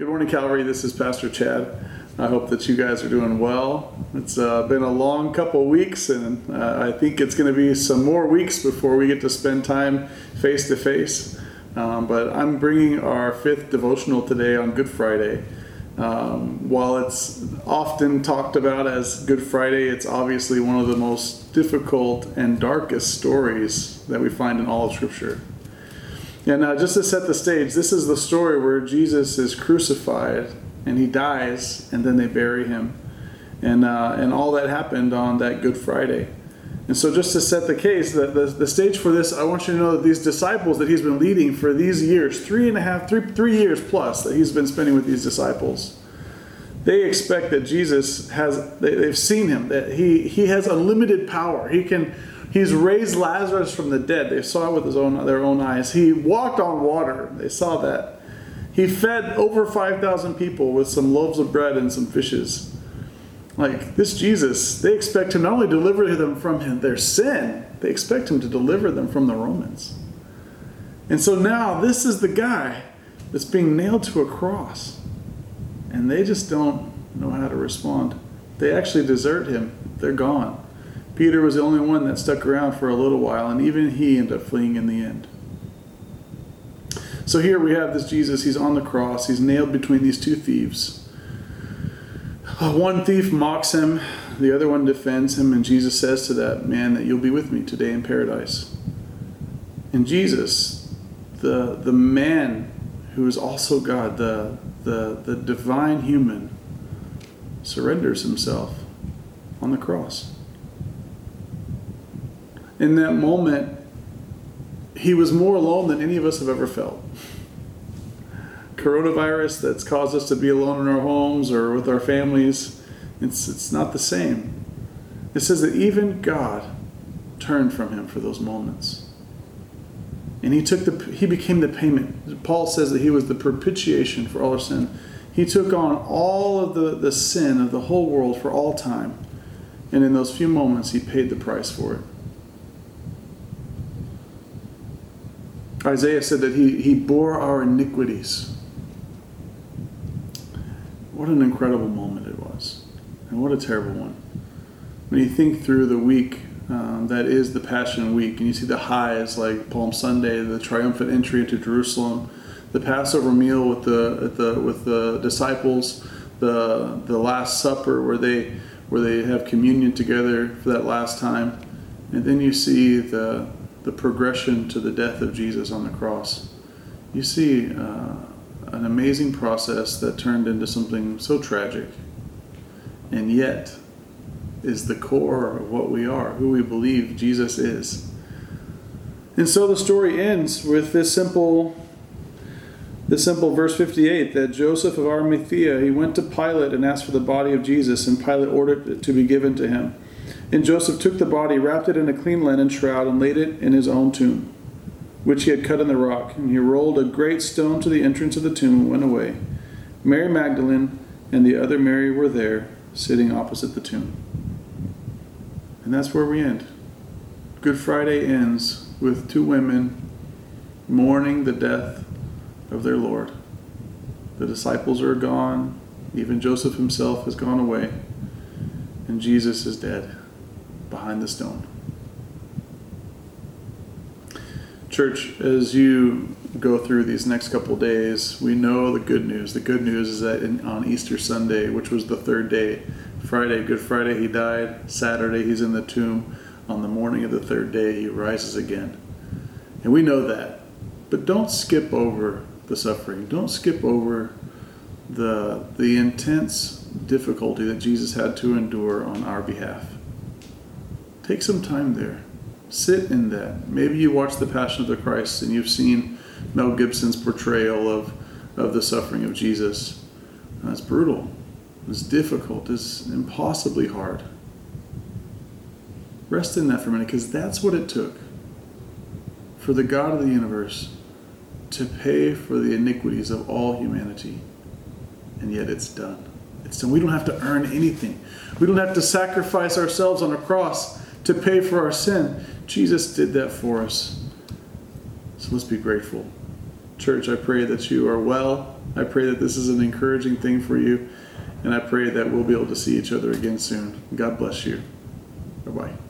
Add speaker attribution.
Speaker 1: Good morning, Calvary. This is Pastor Chad. I hope that you guys are doing well. It's uh, been a long couple weeks, and uh, I think it's going to be some more weeks before we get to spend time face to face. But I'm bringing our fifth devotional today on Good Friday. Um, while it's often talked about as Good Friday, it's obviously one of the most difficult and darkest stories that we find in all of Scripture. And uh, just to set the stage, this is the story where Jesus is crucified and he dies, and then they bury him. And, uh, and all that happened on that Good Friday. And so, just to set the case, the, the, the, stage for this, I want you to know that these disciples that he's been leading for these years, three and a half, three, three years plus that he's been spending with these disciples, they expect that Jesus has, they, they've seen him, that he, he has unlimited power. He can He's raised Lazarus from the dead. They saw it with his own, their own eyes. He walked on water. They saw that. He fed over 5,000 people with some loaves of bread and some fishes. Like this Jesus, they expect him not only to deliver them from him, their sin, they expect him to deliver them from the Romans. And so now this is the guy that's being nailed to a cross. And they just don't know how to respond. They actually desert him. They're gone. Peter was the only one that stuck around for a little while, and even he ended up fleeing in the end. So here we have this Jesus. He's on the cross. He's nailed between these two thieves. Uh, one thief mocks him, the other one defends him, and Jesus says to that man that you'll be with me today in paradise. And Jesus, the, the man who is also God, the, the, the divine human, surrenders himself on the cross in that moment, he was more alone than any of us have ever felt. Coronavirus that's caused us to be alone in our homes or with our families, it's, it's not the same. It says that even God turned from him for those moments. And he took the he became the payment. Paul says that he was the propitiation for all our sin. He took on all of the, the sin of the whole world for all time. And in those few moments he paid the price for it. Isaiah said that he, he bore our iniquities. What an incredible moment it was. And what a terrible one. When you think through the week um, that is the Passion Week, and you see the highs like Palm Sunday, the triumphant entry into Jerusalem, the Passover meal with the, the with the disciples, the the Last Supper where they where they have communion together for that last time, and then you see the the progression to the death of Jesus on the cross, you see uh, an amazing process that turned into something so tragic, and yet is the core of what we are, who we believe Jesus is. And so the story ends with this simple this simple verse 58 that Joseph of Arimathea he went to Pilate and asked for the body of Jesus and Pilate ordered it to be given to him. And Joseph took the body, wrapped it in a clean linen shroud, and laid it in his own tomb, which he had cut in the rock. And he rolled a great stone to the entrance of the tomb and went away. Mary Magdalene and the other Mary were there, sitting opposite the tomb. And that's where we end. Good Friday ends with two women mourning the death of their Lord. The disciples are gone, even Joseph himself has gone away, and Jesus is dead behind the stone. Church, as you go through these next couple days, we know the good news. The good news is that in, on Easter Sunday, which was the third day, Friday, Good Friday, he died. Saturday, he's in the tomb. On the morning of the third day, he rises again. And we know that. But don't skip over the suffering. Don't skip over the, the intense difficulty that Jesus had to endure on our behalf. Take some time there. Sit in that. Maybe you watch The Passion of the Christ and you've seen Mel Gibson's portrayal of, of the suffering of Jesus. It's brutal, it's difficult, it's impossibly hard. Rest in that for a minute because that's what it took for the God of the universe to pay for the iniquities of all humanity. And yet it's done. It's done. We don't have to earn anything. We don't have to sacrifice ourselves on a cross to pay for our sin. Jesus did that for us. So let's be grateful. Church, I pray that you are well. I pray that this is an encouraging thing for you. And I pray that we'll be able to see each other again soon. God bless you. Bye bye.